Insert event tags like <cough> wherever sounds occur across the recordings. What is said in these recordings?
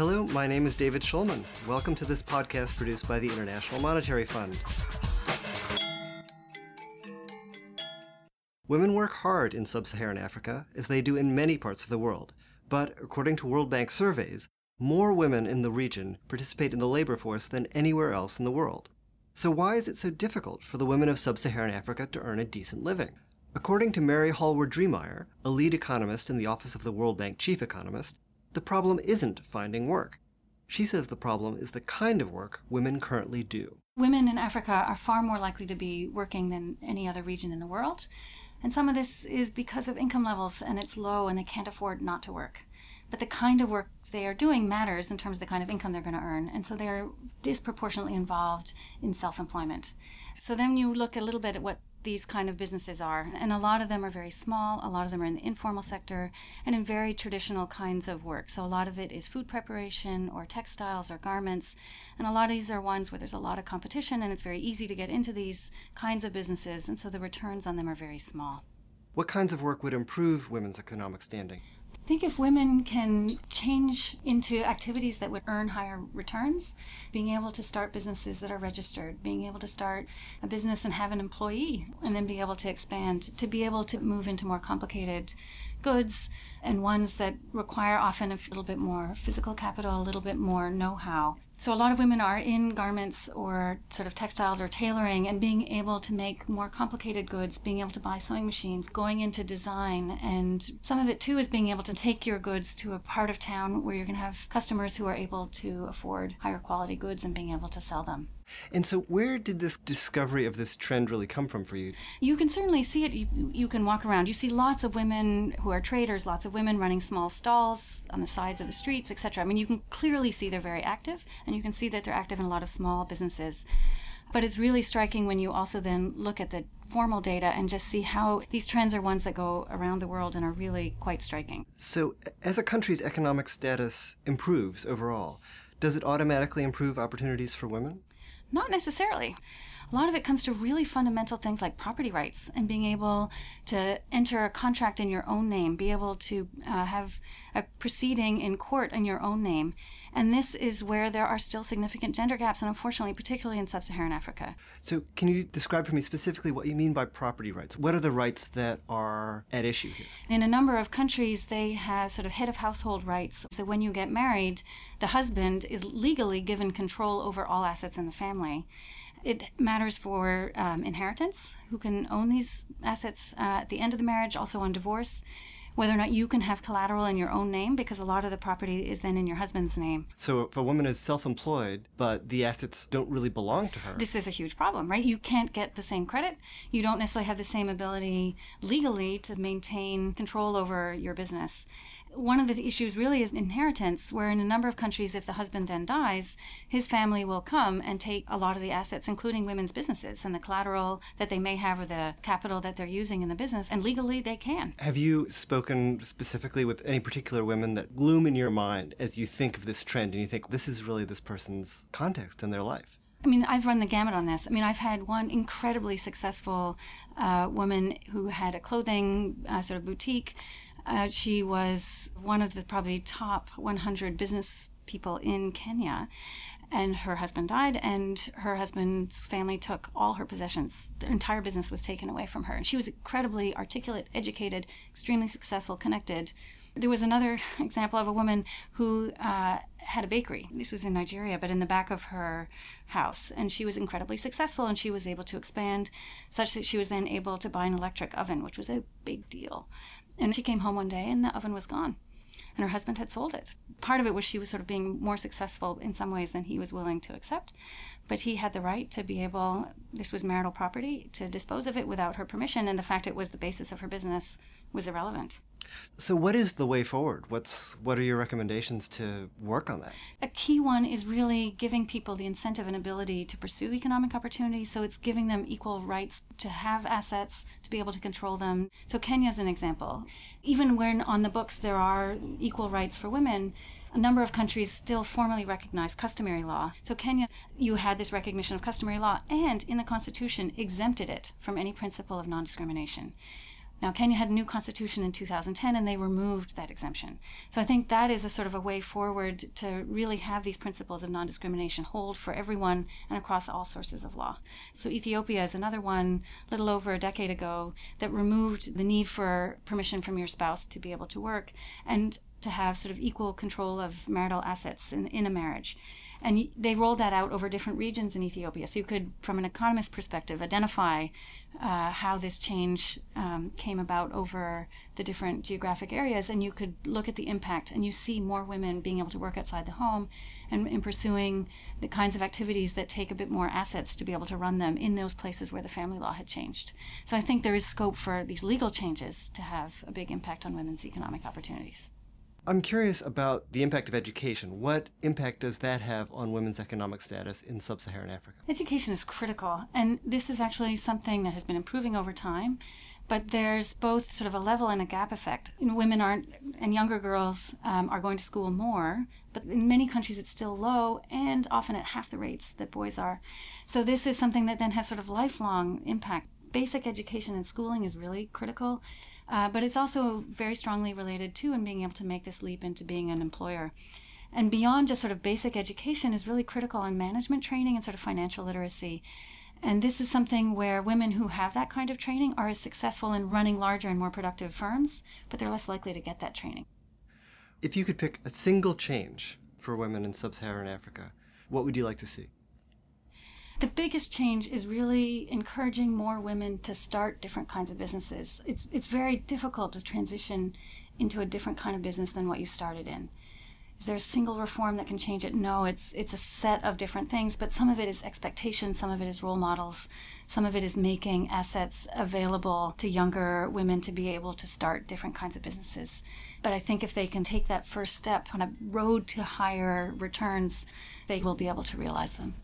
Hello, my name is David Schulman. Welcome to this podcast produced by the International Monetary Fund. Women work hard in sub Saharan Africa, as they do in many parts of the world. But according to World Bank surveys, more women in the region participate in the labor force than anywhere else in the world. So, why is it so difficult for the women of sub Saharan Africa to earn a decent living? According to Mary Hallward Driemeier, a lead economist in the Office of the World Bank chief economist, the problem isn't finding work. She says the problem is the kind of work women currently do. Women in Africa are far more likely to be working than any other region in the world. And some of this is because of income levels and it's low and they can't afford not to work. But the kind of work they are doing matters in terms of the kind of income they're going to earn. And so they're disproportionately involved in self employment. So then you look a little bit at what these kind of businesses are. And a lot of them are very small, a lot of them are in the informal sector and in very traditional kinds of work. So a lot of it is food preparation or textiles or garments. And a lot of these are ones where there's a lot of competition and it's very easy to get into these kinds of businesses. And so the returns on them are very small. What kinds of work would improve women's economic standing? Think if women can change into activities that would earn higher returns, being able to start businesses that are registered, being able to start a business and have an employee, and then be able to expand, to be able to move into more complicated goods and ones that require often a little bit more physical capital, a little bit more know how. So, a lot of women are in garments or sort of textiles or tailoring and being able to make more complicated goods, being able to buy sewing machines, going into design. And some of it too is being able to take your goods to a part of town where you're going to have customers who are able to afford higher quality goods and being able to sell them. And so, where did this discovery of this trend really come from for you? You can certainly see it. You, you can walk around. You see lots of women who are traders, lots of women running small stalls on the sides of the streets, etc. I mean, you can clearly see they're very active, and you can see that they're active in a lot of small businesses. But it's really striking when you also then look at the formal data and just see how these trends are ones that go around the world and are really quite striking. So, as a country's economic status improves overall, does it automatically improve opportunities for women? Not necessarily. A lot of it comes to really fundamental things like property rights and being able to enter a contract in your own name, be able to uh, have a proceeding in court in your own name. And this is where there are still significant gender gaps, and unfortunately, particularly in sub Saharan Africa. So, can you describe for me specifically what you mean by property rights? What are the rights that are at issue here? In a number of countries, they have sort of head of household rights. So, when you get married, the husband is legally given control over all assets in the family. It matters for um, inheritance, who can own these assets uh, at the end of the marriage, also on divorce whether or not you can have collateral in your own name because a lot of the property is then in your husband's name. So if a woman is self-employed but the assets don't really belong to her. This is a huge problem, right? You can't get the same credit. You don't necessarily have the same ability legally to maintain control over your business. One of the issues really is inheritance, where in a number of countries, if the husband then dies, his family will come and take a lot of the assets, including women's businesses and the collateral that they may have or the capital that they're using in the business, and legally they can. Have you spoken specifically with any particular women that loom in your mind as you think of this trend and you think this is really this person's context in their life? I mean, I've run the gamut on this. I mean, I've had one incredibly successful uh, woman who had a clothing uh, sort of boutique uh, she was one of the probably top 100 business people in Kenya. And her husband died, and her husband's family took all her possessions. The entire business was taken away from her. And she was incredibly articulate, educated, extremely successful, connected. There was another <laughs> example of a woman who uh, had a bakery. This was in Nigeria, but in the back of her house. And she was incredibly successful and she was able to expand such that she was then able to buy an electric oven, which was a big deal. And she came home one day and the oven was gone. And her husband had sold it. Part of it was she was sort of being more successful in some ways than he was willing to accept. But he had the right to be able, this was marital property, to dispose of it without her permission. And the fact it was the basis of her business was irrelevant. So, what is the way forward? What's what are your recommendations to work on that? A key one is really giving people the incentive and ability to pursue economic opportunities. So, it's giving them equal rights to have assets, to be able to control them. So, Kenya is an example. Even when on the books there are equal rights for women, a number of countries still formally recognize customary law. So, Kenya, you had this recognition of customary law, and in the Constitution exempted it from any principle of non discrimination Now, Kenya had a new constitution in 2010 and they removed that exemption. So I think that is a sort of a way forward to really have these principles of non discrimination hold for everyone and across all sources of law. So Ethiopia is another one, a little over a decade ago, that removed the need for permission from your spouse to be able to work and to have sort of equal control of marital assets in, in a marriage. And they rolled that out over different regions in Ethiopia. So you could, from an economist perspective, identify uh, how this change um, came about over the different geographic areas. And you could look at the impact, and you see more women being able to work outside the home and in pursuing the kinds of activities that take a bit more assets to be able to run them in those places where the family law had changed. So I think there is scope for these legal changes to have a big impact on women's economic opportunities. I'm curious about the impact of education. What impact does that have on women's economic status in sub Saharan Africa? Education is critical, and this is actually something that has been improving over time. But there's both sort of a level and a gap effect. Women aren't, and younger girls um, are going to school more, but in many countries it's still low and often at half the rates that boys are. So this is something that then has sort of lifelong impact. Basic education and schooling is really critical uh, but it's also very strongly related to and being able to make this leap into being an employer. And beyond just sort of basic education is really critical on management training and sort of financial literacy. And this is something where women who have that kind of training are as successful in running larger and more productive firms, but they're less likely to get that training. If you could pick a single change for women in sub Saharan Africa, what would you like to see? The biggest change is really encouraging more women to start different kinds of businesses. It's it's very difficult to transition into a different kind of business than what you started in. Is there a single reform that can change it? No, it's it's a set of different things, but some of it is expectations, some of it is role models, some of it is making assets available to younger women to be able to start different kinds of businesses. But I think if they can take that first step on a road to higher returns, they will be able to realize them.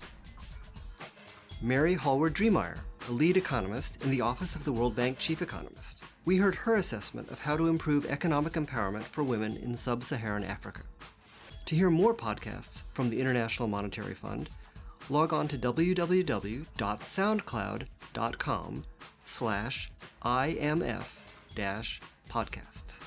Mary Hallward Driemeier, a lead economist in the Office of the World Bank Chief Economist. We heard her assessment of how to improve economic empowerment for women in sub Saharan Africa. To hear more podcasts from the International Monetary Fund, log on to www.soundcloud.com slash imf podcasts.